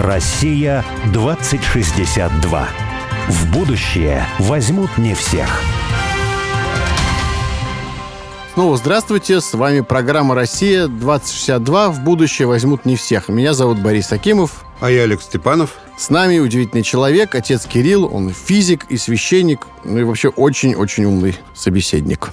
Россия 2062. В будущее возьмут не всех. Снова здравствуйте, с вами программа «Россия-2062». В будущее возьмут не всех. Меня зовут Борис Акимов. А я Олег Степанов. С нами удивительный человек, отец Кирилл. Он физик и священник, ну и вообще очень-очень умный собеседник.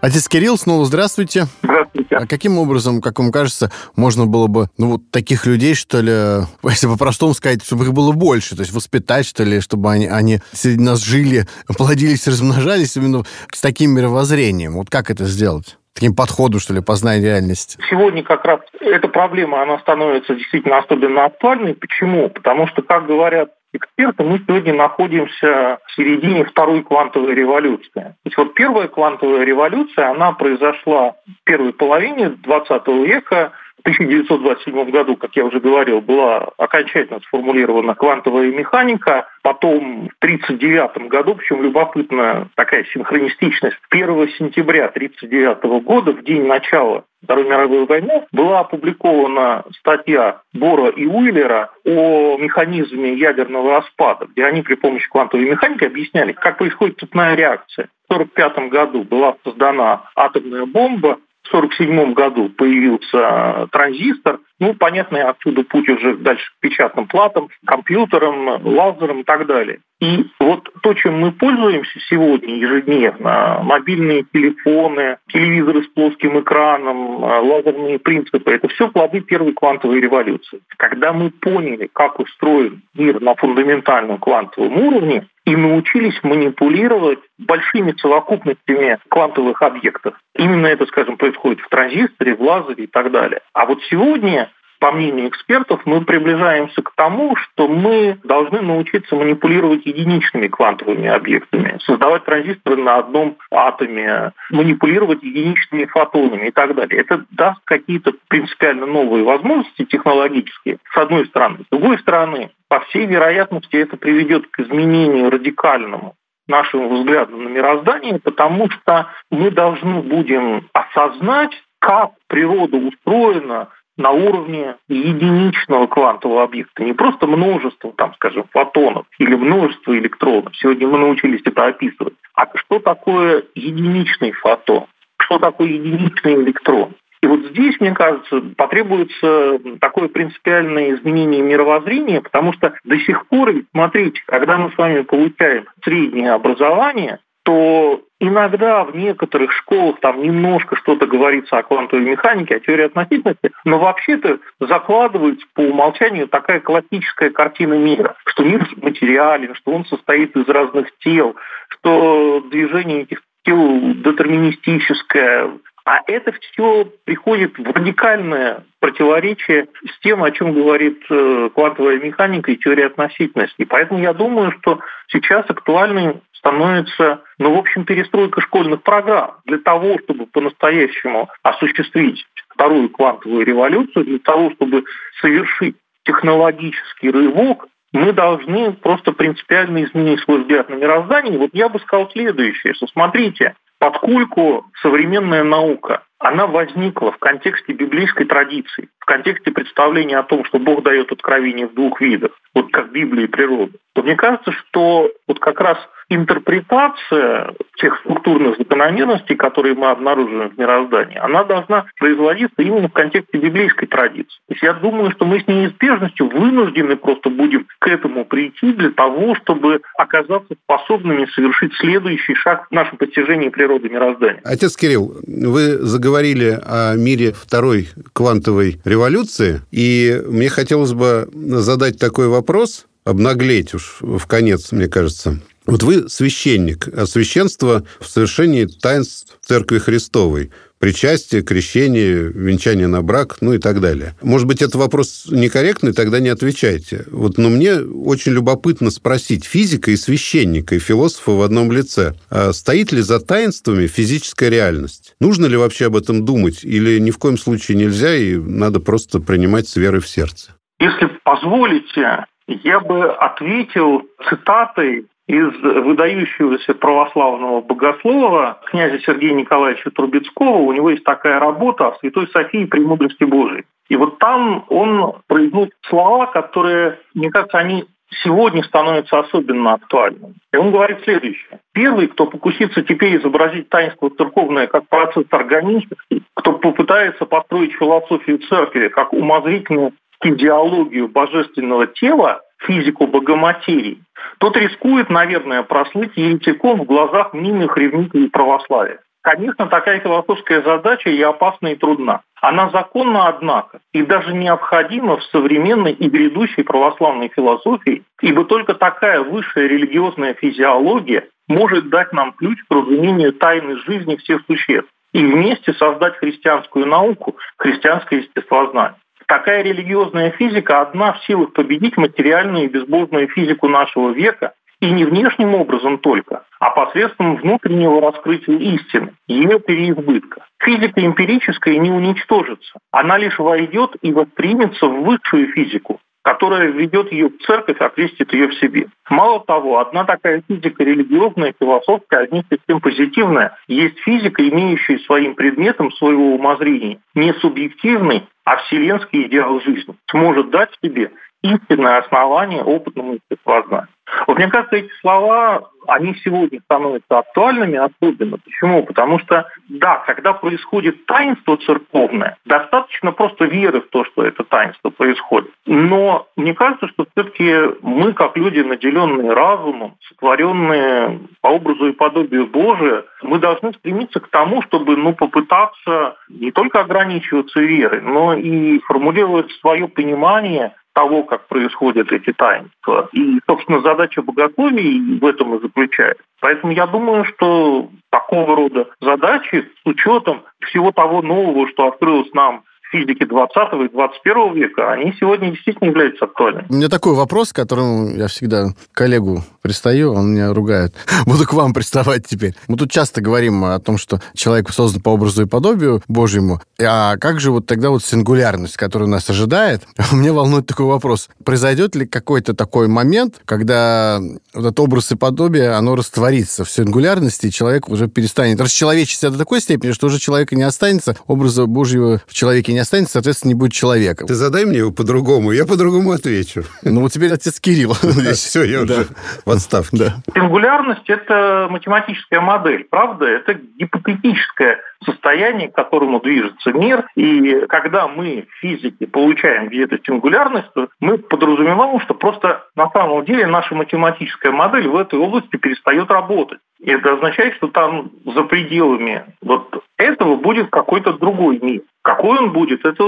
Отец Кирилл, снова здравствуйте. Здравствуйте. А каким образом, как вам кажется, можно было бы, ну, вот таких людей, что ли, если по-простому сказать, чтобы их было больше, то есть воспитать, что ли, чтобы они, они среди нас жили, плодились, размножались именно с таким мировоззрением? Вот как это сделать? таким подходом, что ли, познания реальности? Сегодня как раз эта проблема, она становится действительно особенно актуальной. Почему? Потому что, как говорят эксперты, мы сегодня находимся в середине второй квантовой революции. То есть вот первая квантовая революция, она произошла в первой половине 20 века, 1927 году, как я уже говорил, была окончательно сформулирована квантовая механика. Потом в 1939 году, причем любопытная такая синхронистичность, 1 сентября 1939 года, в день начала Второй мировой войны, была опубликована статья Бора и Уиллера о механизме ядерного распада, где они при помощи квантовой механики объясняли, как происходит цепная реакция. В 1945 году была создана атомная бомба, 1947 году появился транзистор. Ну, понятно, отсюда путь уже дальше к печатным платам, компьютерам, лазерам и так далее. И вот то, чем мы пользуемся сегодня ежедневно, мобильные телефоны, телевизоры с плоским экраном, лазерные принципы, это все плоды первой квантовой революции. Когда мы поняли, как устроен мир на фундаментальном квантовом уровне, и научились манипулировать большими совокупностями квантовых объектов. Именно это, скажем, происходит в транзисторе, в лазере и так далее. А вот сегодня по мнению экспертов, мы приближаемся к тому, что мы должны научиться манипулировать единичными квантовыми объектами, создавать транзисторы на одном атоме, манипулировать единичными фотонами и так далее. Это даст какие-то принципиально новые возможности технологические, с одной стороны. С другой стороны, по всей вероятности, это приведет к изменению радикальному нашему взгляду на мироздание, потому что мы должны будем осознать, как природа устроена, на уровне единичного квантового объекта, не просто множество, там, скажем, фотонов или множество электронов. Сегодня мы научились это описывать. А что такое единичный фотон? Что такое единичный электрон? И вот здесь, мне кажется, потребуется такое принципиальное изменение мировоззрения, потому что до сих пор, смотрите, когда мы с вами получаем среднее образование, то иногда в некоторых школах там немножко что-то говорится о квантовой механике, о теории относительности, но вообще-то закладывается по умолчанию такая классическая картина мира, что мир материален, что он состоит из разных тел, что движение этих тел детерминистическое, а это все приходит в радикальное противоречие с тем, о чем говорит э, квантовая механика и теория относительности. Поэтому я думаю, что сейчас актуальной становится, ну, в общем, перестройка школьных программ для того, чтобы по-настоящему осуществить вторую квантовую революцию, для того, чтобы совершить технологический рывок, мы должны просто принципиально изменить свой взгляд на мироздание. Вот я бы сказал следующее, что смотрите, Поскольку современная наука, она возникла в контексте библейской традиции, в контексте представления о том, что Бог дает откровение в двух видах, вот как Библия и природа, то мне кажется, что вот как раз интерпретация тех структурных закономерностей, которые мы обнаруживаем в мироздании, она должна производиться именно в контексте библейской традиции. То есть я думаю, что мы с неизбежностью вынуждены просто будем к этому прийти для того, чтобы оказаться способными совершить следующий шаг в нашем постижении природы мироздания. Отец Кирилл, вы заговорили о мире второй квантовой революции, и мне хотелось бы задать такой вопрос, обнаглеть уж в конец, мне кажется. Вот вы священник, а священство в совершении таинств Церкви Христовой причастие, крещение, венчание на брак, ну и так далее. Может быть, это вопрос некорректный, тогда не отвечайте. Вот, но мне очень любопытно спросить физика и священника, и философа в одном лице, а стоит ли за таинствами физическая реальность? Нужно ли вообще об этом думать? Или ни в коем случае нельзя, и надо просто принимать с верой в сердце? Если позволите, я бы ответил цитатой из выдающегося православного богослова князя Сергея Николаевича Трубецкого. У него есть такая работа о Святой Софии Премудрости Божией. И вот там он упомянуть слова, которые, мне кажется, они сегодня становятся особенно актуальными. И он говорит следующее. Первый, кто покусится теперь изобразить таинство церковное как процесс органический, кто попытается построить философию церкви как умозрительную идеологию божественного тела, физику богоматерии, тот рискует, наверное, прослыть еретиком в глазах мнимых ревнителей православия. Конечно, такая философская задача и опасна, и трудна. Она законна, однако, и даже необходима в современной и грядущей православной философии, ибо только такая высшая религиозная физиология может дать нам ключ к разумению тайны жизни всех существ и вместе создать христианскую науку, христианское естествознание. Такая религиозная физика одна в силах победить материальную и безбожную физику нашего века и не внешним образом только, а посредством внутреннего раскрытия истины, ее переизбытка. Физика эмпирическая не уничтожится, она лишь войдет и воспримется в высшую физику, которая введет ее в церковь, окрестит ее в себе. Мало того, одна такая физика религиозная, философская, одним тем позитивная, есть физика, имеющая своим предметом своего умозрения не субъективный, а вселенский идеал жизни, сможет дать себе истинное основание опытному естествознанию. Вот мне кажется, эти слова, они сегодня становятся актуальными особенно. Почему? Потому что, да, когда происходит таинство церковное, достаточно просто веры в то, что это таинство происходит. Но мне кажется, что все-таки мы, как люди, наделенные разумом, сотворенные по образу и подобию Божия, мы должны стремиться к тому, чтобы ну, попытаться не только ограничиваться верой, но и формулировать свое понимание того, как происходят эти таинства. И, собственно, задача богословия в этом и заключается. Поэтому я думаю, что такого рода задачи с учетом всего того нового, что открылось нам физики 20 и 21 века, они сегодня действительно являются актуальными. У меня такой вопрос, к которому я всегда коллегу пристаю, он меня ругает. Буду к вам приставать теперь. Мы тут часто говорим о том, что человек создан по образу и подобию Божьему. А как же вот тогда вот сингулярность, которая нас ожидает? Меня волнует такой вопрос. Произойдет ли какой-то такой момент, когда вот этот образ и подобие, оно растворится в сингулярности, и человек уже перестанет расчеловечиться до такой степени, что уже человека не останется, образа Божьего в человеке не не останется, соответственно, не будет человека. Ты задай мне его по-другому, я по-другому отвечу. Ну, вот теперь отец Кирилл. Все, я уже в отставке. Сингулярность – это математическая модель, правда? Это гипотетическое состояние, к которому движется мир. И когда мы в физике получаем где-то сингулярность, то мы подразумеваем, что просто на самом деле наша математическая модель в этой области перестает работать. И это означает, что там за пределами вот этого будет какой-то другой мир. Какой он будет, это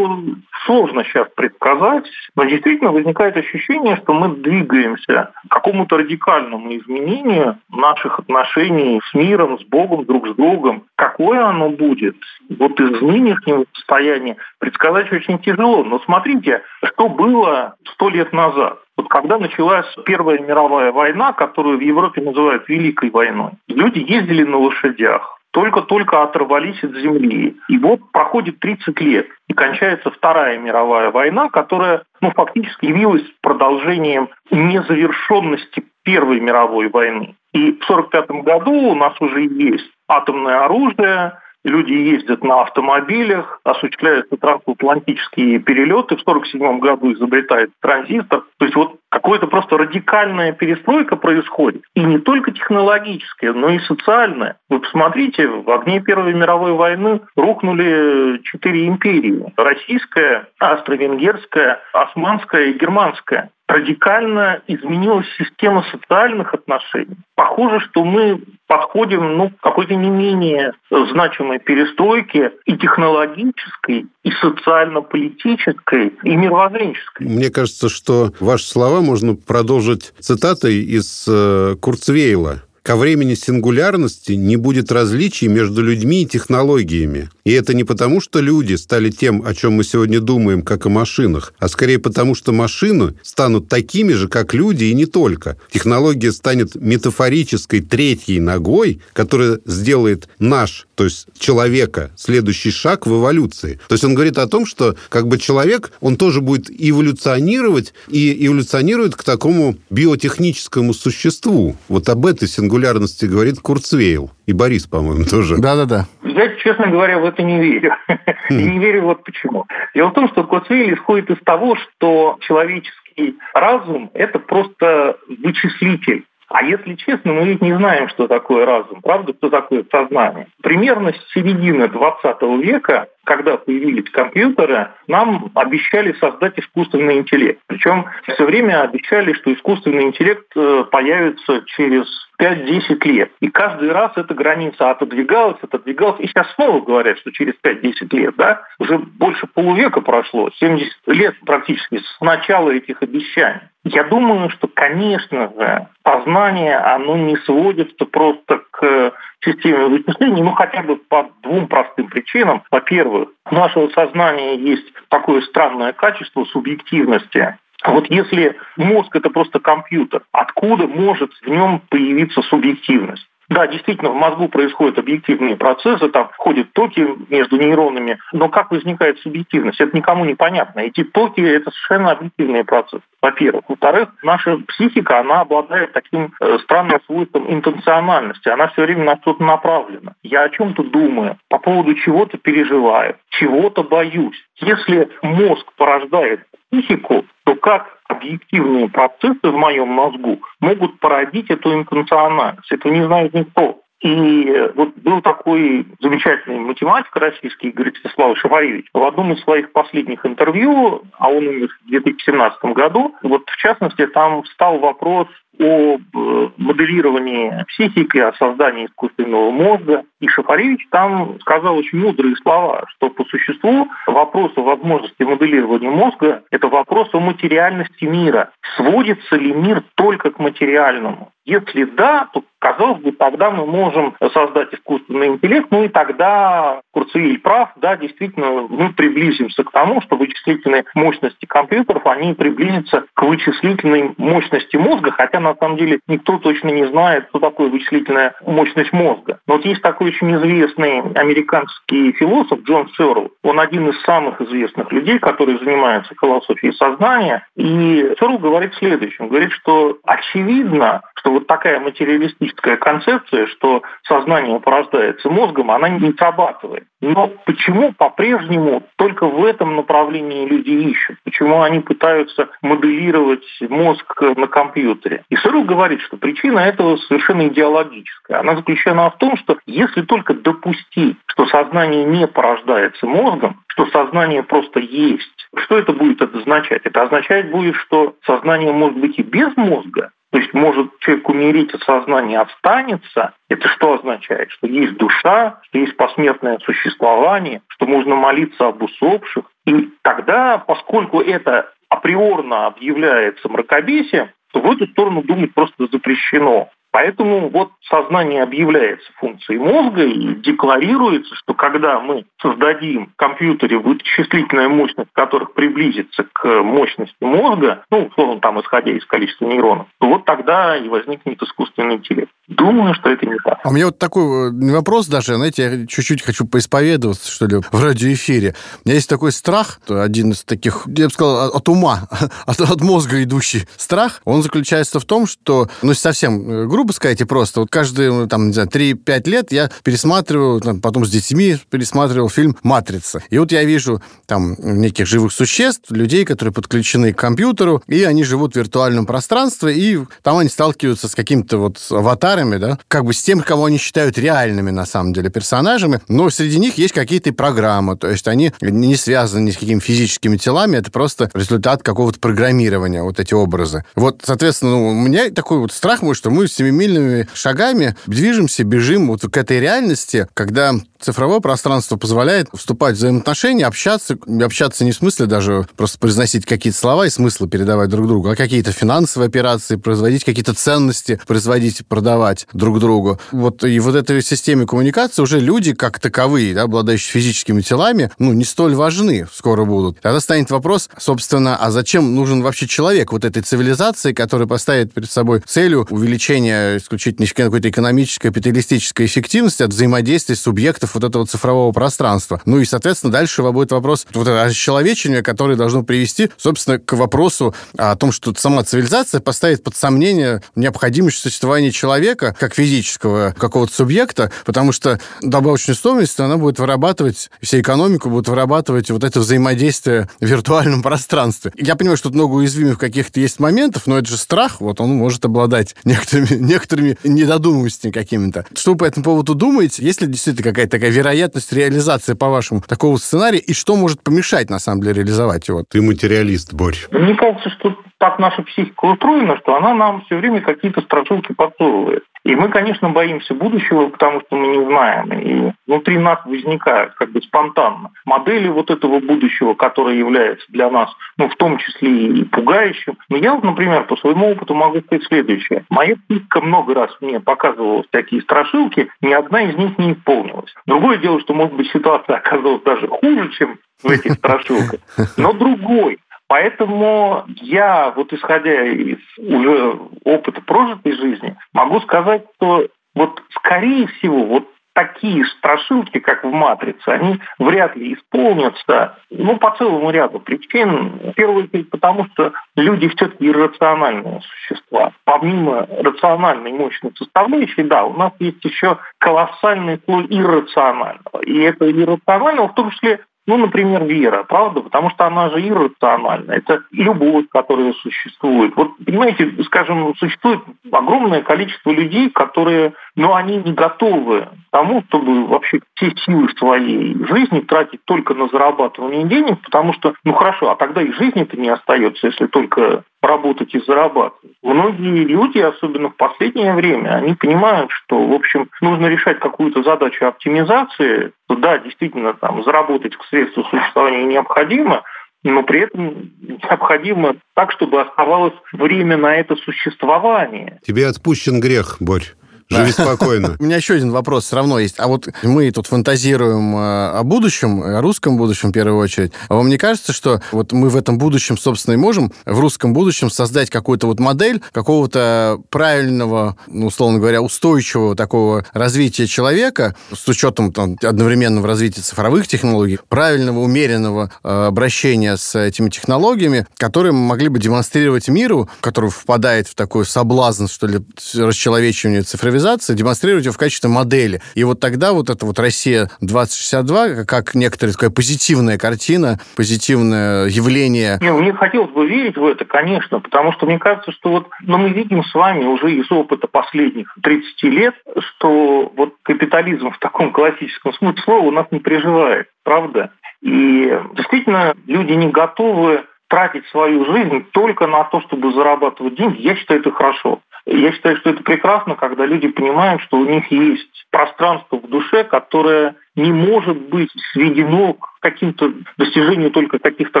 сложно сейчас предсказать, но действительно возникает ощущение, что мы двигаемся к какому-то радикальному изменению наших отношений с миром, с Богом, друг с другом. Какое оно будет, вот из нынешнего состояния предсказать очень тяжело. Но смотрите, что было сто лет назад. Вот когда началась Первая мировая война, которую в Европе называют Великой войной, люди ездили на лошадях, только-только оторвались от земли. И вот проходит 30 лет, и кончается Вторая мировая война, которая ну, фактически явилась продолжением незавершенности Первой мировой войны. И в 1945 году у нас уже есть атомное оружие, люди ездят на автомобилях, осуществляются трансатлантические перелеты. В 1947 году изобретает транзистор. То есть вот какая-то просто радикальная перестройка происходит. И не только технологическая, но и социальная. Вы посмотрите, в огне Первой мировой войны рухнули четыре империи. Российская, австро-венгерская, османская и германская радикально изменилась система социальных отношений. Похоже, что мы подходим ну, к какой-то не менее значимой перестройке и технологической, и социально-политической, и мировоззренческой. Мне кажется, что ваши слова можно продолжить цитатой из э, Курцвейла Ко времени сингулярности не будет различий между людьми и технологиями. И это не потому, что люди стали тем, о чем мы сегодня думаем, как о машинах, а скорее потому, что машины станут такими же, как люди, и не только. Технология станет метафорической третьей ногой, которая сделает наш, то есть человека, следующий шаг в эволюции. То есть он говорит о том, что как бы человек, он тоже будет эволюционировать и эволюционирует к такому биотехническому существу. Вот об этой сингулярности говорит Курцвейл. И Борис, по-моему, тоже. Да-да-да. Я, честно говоря, в это не верю. И не верю вот почему. Дело в том, что Курцвейл исходит из того, что человеческий разум – это просто вычислитель. А если честно, мы ведь не знаем, что такое разум, правда, что такое сознание. Примерно с середины 20 века когда появились компьютеры, нам обещали создать искусственный интеллект. Причем все время обещали, что искусственный интеллект э, появится через 5-10 лет. И каждый раз эта граница отодвигалась, отодвигалась. И сейчас снова говорят, что через 5-10 лет, да, уже больше полувека прошло, 70 лет практически с начала этих обещаний. Я думаю, что, конечно же, познание, оно не сводится просто к системе вычислений, ну хотя бы по двум простым причинам. Во-первых, у нашего сознания есть такое странное качество субъективности. Вот если мозг это просто компьютер, откуда может в нем появиться субъективность? Да, действительно, в мозгу происходят объективные процессы, там входят токи между нейронами, но как возникает субъективность, это никому не понятно. Эти токи – это совершенно объективные процессы, во-первых. Во-вторых, наша психика, она обладает таким э, странным свойством интенциональности, она все время на что-то направлена. Я о чем-то думаю, по поводу чего-то переживаю, чего-то боюсь. Если мозг порождает психику, то как объективные процессы в моем мозгу могут породить эту интенциональность. Это не знает никто. И вот был такой замечательный математик российский Игорь Вячеславович Шафаревич. В одном из своих последних интервью, а он умер в 2017 году, вот в частности там встал вопрос об э, моделировании психики, о создании искусственного мозга. И Шафаревич там сказал очень мудрые слова, что по существу вопрос о возможности моделирования мозга – это вопрос о материальности мира. Сводится ли мир только к материальному? Если да, то, казалось бы, тогда мы можем создать искусственный интеллект, ну и тогда Курцвейль прав, да, действительно, мы приблизимся к тому, что вычислительные мощности компьютеров, они приблизятся к вычислительной мощности мозга, хотя на самом деле никто точно не знает, что такое вычислительная мощность мозга. Но вот есть такой очень известный американский философ Джон Сёрл. Он один из самых известных людей, который занимается философией сознания. И Сёрл говорит следующее. Он говорит, что очевидно, что вот такая материалистическая концепция, что сознание порождается мозгом, она не срабатывает. Но почему по-прежнему только в этом направлении люди ищут? Почему они пытаются моделировать мозг на компьютере? И Сыров говорит, что причина этого совершенно идеологическая. Она заключена в том, что если только допустить, что сознание не порождается мозгом, что сознание просто есть, что это будет означать? Это означать будет, что сознание может быть и без мозга, то есть может человек умереть, а сознание останется. Это что означает? Что есть душа, что есть посмертное существование, что можно молиться об усопших. И тогда, поскольку это априорно объявляется мракобесием, то в эту сторону думать просто запрещено. Поэтому вот сознание объявляется функцией мозга и декларируется, что когда мы создадим в компьютере вычислительная мощность которых приблизится к мощности мозга, ну, условно, там, исходя из количества нейронов, то вот тогда и возникнет искусственный интеллект. Думаю, что это не так. А у меня вот такой э, вопрос даже, знаете, я чуть-чуть хочу поисповедоваться, что ли, в радиоэфире. У меня есть такой страх, один из таких, я бы сказал, от ума, от, от мозга идущий страх, он заключается в том, что, ну, совсем э, грубо сказать и просто, вот каждые, ну, там, не знаю, 3-5 лет я пересматриваю, там, потом с детьми пересматривал фильм «Матрица». И вот я вижу там неких живых существ, людей, которые подключены к компьютеру, и они живут в виртуальном пространстве, и там они сталкиваются с каким-то вот аватаром, аватарами, да, как бы с тем, кого они считают реальными, на самом деле, персонажами, но среди них есть какие-то программы, то есть они не связаны ни с какими физическими телами, это просто результат какого-то программирования, вот эти образы. Вот, соответственно, ну, у меня такой вот страх мой, что мы семимильными шагами движемся, бежим вот к этой реальности, когда цифровое пространство позволяет вступать в взаимоотношения, общаться, общаться не в смысле даже просто произносить какие-то слова и смыслы передавать друг другу, а какие-то финансовые операции, производить какие-то ценности, производить, продавать друг другу. Вот и вот этой системе коммуникации уже люди как таковые, да, обладающие физическими телами, ну, не столь важны скоро будут. Тогда станет вопрос, собственно, а зачем нужен вообще человек вот этой цивилизации, которая поставит перед собой целью увеличения исключительно какой-то экономической, капиталистической эффективности от взаимодействия субъектов вот этого цифрового пространства. Ну и, соответственно, дальше будет вопрос вот это расчеловечения, которое должно привести, собственно, к вопросу о том, что сама цивилизация поставит под сомнение необходимость существования человека как физического какого-то субъекта, потому что добавочную стоимость она будет вырабатывать, вся экономика будет вырабатывать вот это взаимодействие в виртуальном пространстве. Я понимаю, что тут много уязвимых каких-то есть моментов, но это же страх, вот он может обладать некоторыми, некоторыми недодумывостями какими-то. Что вы по этому поводу думаете? Есть ли действительно какая-то такая вероятность реализации, по-вашему, такого сценария, и что может помешать, на самом деле, реализовать его? Ты материалист, Борь. Мне кажется, что так наша психика устроена, что она нам все время какие-то страшилки подсовывает. И мы, конечно, боимся будущего, потому что мы не знаем. И внутри нас возникают как бы спонтанно модели вот этого будущего, которое является для нас, ну, в том числе и пугающим. Но я например, по своему опыту могу сказать следующее. Моя психика много раз мне показывала всякие страшилки, ни одна из них не исполнилась. Другое дело, что, может быть, ситуация оказалась даже хуже, чем в этих страшилках. Но другой, Поэтому я, вот исходя из уже опыта прожитой жизни, могу сказать, что вот скорее всего вот такие страшилки, как в «Матрице», они вряд ли исполнятся, ну, по целому ряду причин. Очередь потому, что люди все-таки иррациональные существа. Помимо рациональной мощной составляющей, да, у нас есть еще колоссальный слой иррационального. И это иррационального в том числе ну, например, вера, правда? Потому что она же иррациональна. Это любовь, которая существует. Вот, понимаете, скажем, существует огромное количество людей, которые, ну, они не готовы к тому, чтобы вообще все силы своей жизни тратить только на зарабатывание денег, потому что, ну, хорошо, а тогда и жизни-то не остается, если только работать и зарабатывать. Многие люди, особенно в последнее время, они понимают, что, в общем, нужно решать какую-то задачу оптимизации. Да, действительно, там, заработать к средству существования необходимо, но при этом необходимо так, чтобы оставалось время на это существование. Тебе отпущен грех, Борь. Живи спокойно. У меня еще один вопрос все равно есть. А вот мы тут фантазируем э, о будущем, о русском будущем в первую очередь. А вам не кажется, что вот мы в этом будущем, собственно, и можем в русском будущем создать какую-то вот модель какого-то правильного, ну, условно говоря, устойчивого такого развития человека с учетом там, одновременного развития цифровых технологий, правильного, умеренного э, обращения с этими технологиями, которые мы могли бы демонстрировать миру, который впадает в такой соблазн, что ли, расчеловечивания цифровизации, цифровизации, демонстрировать ее в качестве модели. И вот тогда вот эта вот Россия 2062, как некоторая такая позитивная картина, позитивное явление. Не, мне хотелось бы верить в это, конечно, потому что мне кажется, что вот ну, мы видим с вами уже из опыта последних 30 лет, что вот капитализм в таком классическом смысле слова у нас не приживает, правда? И действительно, люди не готовы тратить свою жизнь только на то, чтобы зарабатывать деньги, я считаю, это хорошо. Я считаю, что это прекрасно, когда люди понимают, что у них есть пространство в душе, которое не может быть сведено к каким-то достижению только каких-то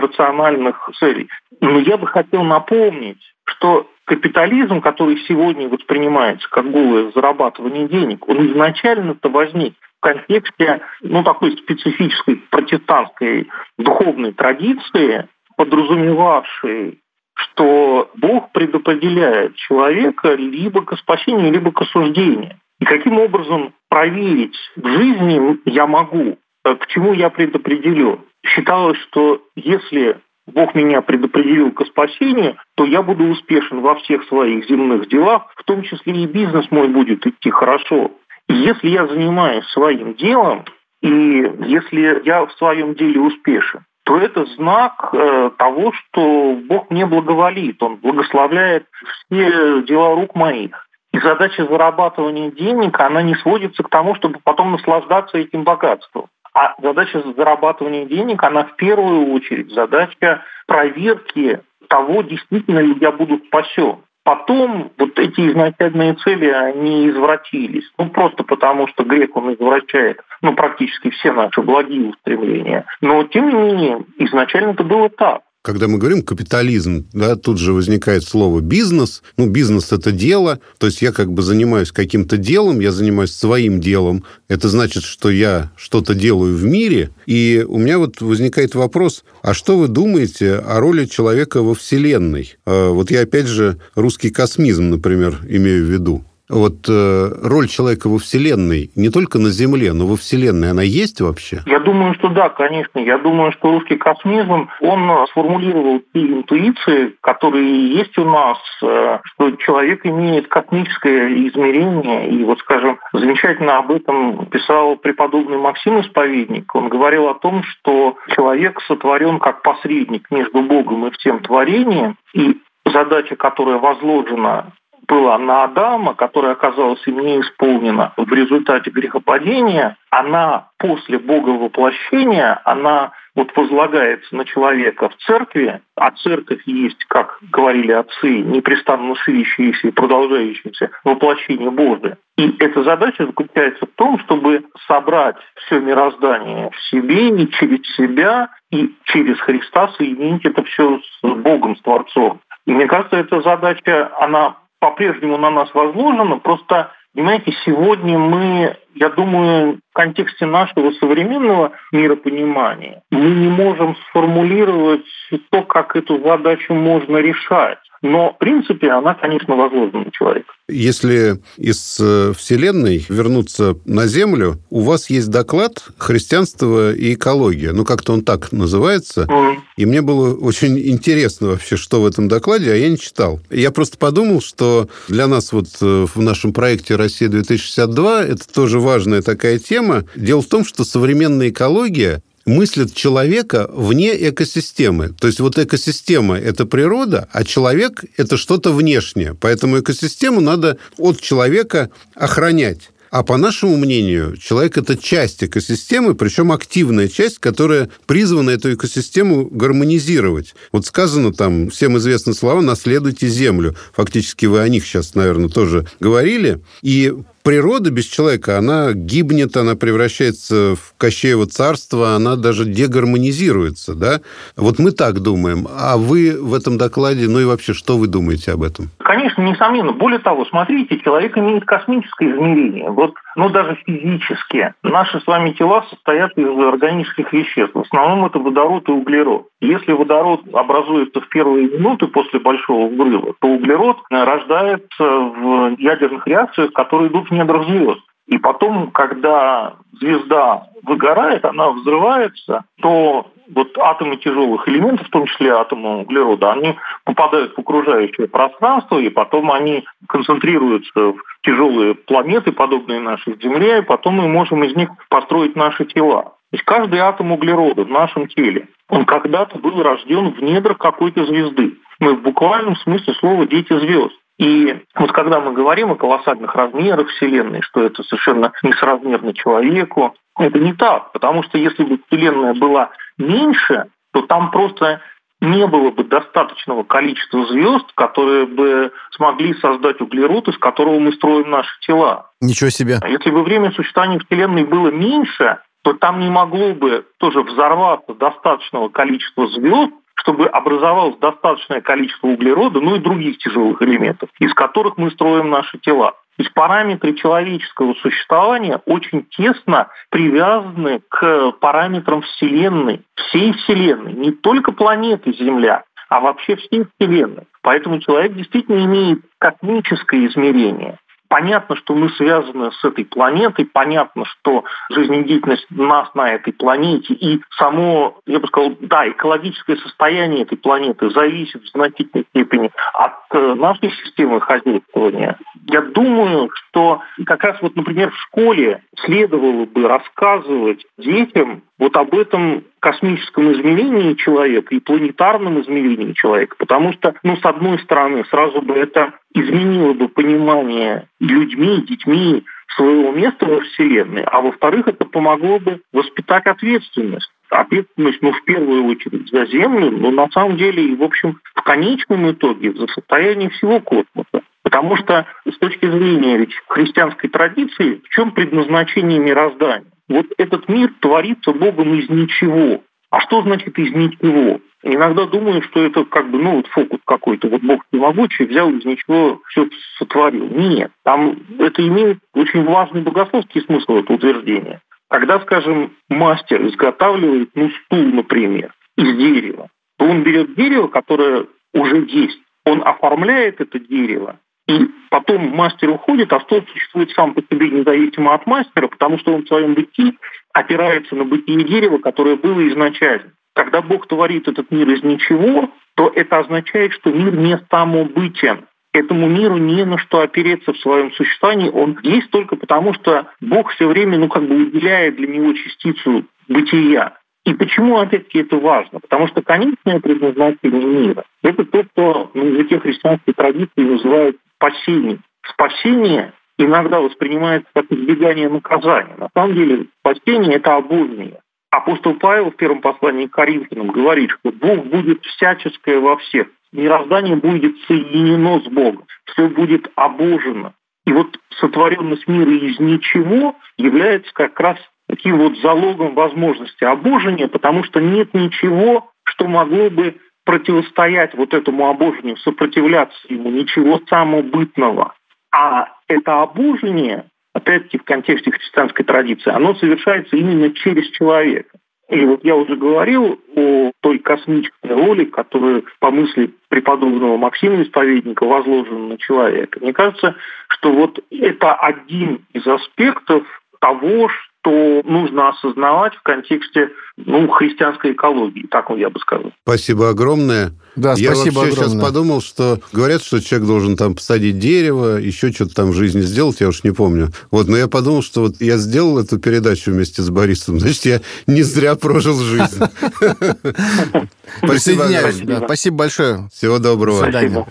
рациональных целей. Но я бы хотел напомнить, что капитализм, который сегодня воспринимается как голое зарабатывание денег, он изначально-то возник в контексте ну, такой специфической протестантской духовной традиции, подразумевавшей что Бог предопределяет человека либо к спасению, либо к осуждению. И каким образом проверить в жизни я могу, э, к чему я предопределен. Считалось, что если Бог меня предопределил к спасению, то я буду успешен во всех своих земных делах, в том числе и бизнес мой будет идти хорошо. И если я занимаюсь своим делом, и если я в своем деле успешен, то это знак э, того, что Бог мне благоволит, Он благословляет все дела рук моих. И задача зарабатывания денег, она не сводится к тому, чтобы потом наслаждаться этим богатством. А задача зарабатывания денег, она в первую очередь задача проверки того, действительно ли я буду спасен. Потом вот эти изначальные цели, они извратились. Ну, просто потому, что грек, он извращает ну, практически все наши благие устремления. Но, тем не менее, изначально это было так когда мы говорим капитализм, да, тут же возникает слово бизнес. Ну, бизнес – это дело. То есть я как бы занимаюсь каким-то делом, я занимаюсь своим делом. Это значит, что я что-то делаю в мире. И у меня вот возникает вопрос, а что вы думаете о роли человека во Вселенной? А, вот я опять же русский космизм, например, имею в виду. Вот э, роль человека во Вселенной, не только на Земле, но во Вселенной, она есть вообще? Я думаю, что да, конечно. Я думаю, что русский космизм, он сформулировал те интуиции, которые есть у нас, э, что человек имеет космическое измерение. И вот, скажем, замечательно об этом писал преподобный Максим Исповедник. Он говорил о том, что человек сотворен как посредник между Богом и всем творением, и задача, которая возложена была на Адама, которая оказалась им не исполнена в результате грехопадения, она после Бога воплощения, она вот возлагается на человека в церкви, а церковь есть, как говорили отцы, непрестанно ширящиеся и продолжающиеся воплощение Божие. И эта задача заключается в том, чтобы собрать все мироздание в себе и через себя, и через Христа соединить это все с Богом, с Творцом. И мне кажется, эта задача, она по-прежнему на нас возложено. Просто, понимаете, сегодня мы, я думаю, в контексте нашего современного миропонимания мы не можем сформулировать то, как эту задачу можно решать. Но, в принципе, она, конечно, возложена на человека. Если из э, Вселенной вернуться на Землю, у вас есть доклад «Христианство и экология». Ну, как-то он так называется. Mm. И мне было очень интересно вообще, что в этом докладе, а я не читал. Я просто подумал, что для нас вот э, в нашем проекте «Россия-2062» это тоже важная такая тема. Дело в том, что современная экология мыслят человека вне экосистемы. То есть вот экосистема – это природа, а человек – это что-то внешнее. Поэтому экосистему надо от человека охранять. А по нашему мнению, человек – это часть экосистемы, причем активная часть, которая призвана эту экосистему гармонизировать. Вот сказано там, всем известны слова «наследуйте землю». Фактически вы о них сейчас, наверное, тоже говорили. И природа без человека, она гибнет, она превращается в Кощеево царство, она даже дегармонизируется, да? Вот мы так думаем. А вы в этом докладе, ну и вообще, что вы думаете об этом? Конечно, несомненно. Более того, смотрите, человек имеет космическое измерение. Вот, ну, даже физически. Наши с вами тела состоят из органических веществ. В основном это водород и углерод. Если водород образуется в первые минуты после большого взрыва, то углерод рождается в ядерных реакциях, которые идут недрах звезд. И потом, когда звезда выгорает, она взрывается, то вот атомы тяжелых элементов, в том числе атомы углерода, они попадают в окружающее пространство, и потом они концентрируются в тяжелые планеты, подобные нашей Земле, и потом мы можем из них построить наши тела. То есть каждый атом углерода в нашем теле, он когда-то был рожден в недрах какой-то звезды. Мы в буквальном смысле слова «дети звезд». И вот когда мы говорим о колоссальных размерах Вселенной, что это совершенно несоразмерно человеку, это не так, потому что если бы Вселенная была меньше, то там просто не было бы достаточного количества звезд, которые бы смогли создать углерод, из которого мы строим наши тела. Ничего себе. А если бы время существования Вселенной было меньше, то там не могло бы тоже взорваться достаточного количества звезд, чтобы образовалось достаточное количество углерода, ну и других тяжелых элементов, из которых мы строим наши тела. То есть параметры человеческого существования очень тесно привязаны к параметрам Вселенной, всей Вселенной, не только планеты Земля, а вообще всей Вселенной. Поэтому человек действительно имеет космическое измерение. Понятно, что мы связаны с этой планетой, понятно, что жизнедеятельность нас на этой планете и само, я бы сказал, да, экологическое состояние этой планеты зависит в значительной степени от э, нашей системы хозяйствования. Я думаю, что как раз вот, например, в школе следовало бы рассказывать детям вот об этом космическом измерении человека и планетарном измерении человека, потому что, ну, с одной стороны, сразу бы это изменило бы понимание людьми, детьми своего места во Вселенной, а во-вторых, это помогло бы воспитать ответственность ответственность, ну, в первую очередь за Землю, но на самом деле и, в общем, в конечном итоге за состояние всего космоса. Потому что с точки зрения ведь христианской традиции, в чем предназначение мироздания? Вот этот мир творится Богом из ничего. А что значит из ничего? Иногда думаю, что это как бы, ну, вот фокус какой-то. Вот Бог всемогущий взял из ничего все сотворил. Нет, там это имеет очень важный богословский смысл, это утверждение. Когда, скажем, мастер изготавливает, ну, стул, например, из дерева, то он берет дерево, которое уже есть, он оформляет это дерево, и потом мастер уходит, а стол существует сам по себе независимо от мастера, потому что он в своем бытии опирается на бытие дерева, которое было изначально. Когда Бог творит этот мир из ничего, то это означает, что мир не самобытен. Этому миру не на что опереться в своем существовании. Он есть только потому, что Бог все время, ну, как бы выделяет для него частицу бытия. И почему, опять-таки, это важно? Потому что конечное предназначение мира – это то, что на языке христианской традиции называют спасением. Спасение иногда воспринимается как избегание наказания. На самом деле спасение – это обожение. Апостол Павел в первом послании к Коринфянам говорит, что Бог будет всяческое во всех. Мироздание будет соединено с Богом. Все будет обожено. И вот сотворенность мира из ничего является как раз таким вот залогом возможности обожения, потому что нет ничего, что могло бы противостоять вот этому обожению, сопротивляться ему, ничего самобытного. А это обожение, опять-таки в контексте христианской традиции, оно совершается именно через человека. И вот я уже говорил о той космической роли, которая по мысли преподобного Максима Исповедника возложена на человека. Мне кажется, что вот это один из аспектов того, что нужно осознавать в контексте ну, христианской экологии, так вот я бы сказал. Спасибо огромное. Да, я спасибо вообще огромное. сейчас подумал, что говорят, что человек должен там посадить дерево, еще что-то там в жизни сделать, я уж не помню. Вот, но я подумал, что вот я сделал эту передачу вместе с Борисом, значит, я не зря прожил жизнь. Присоединяюсь. Спасибо большое. Всего доброго. До свидания.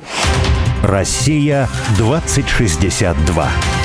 Россия 2062.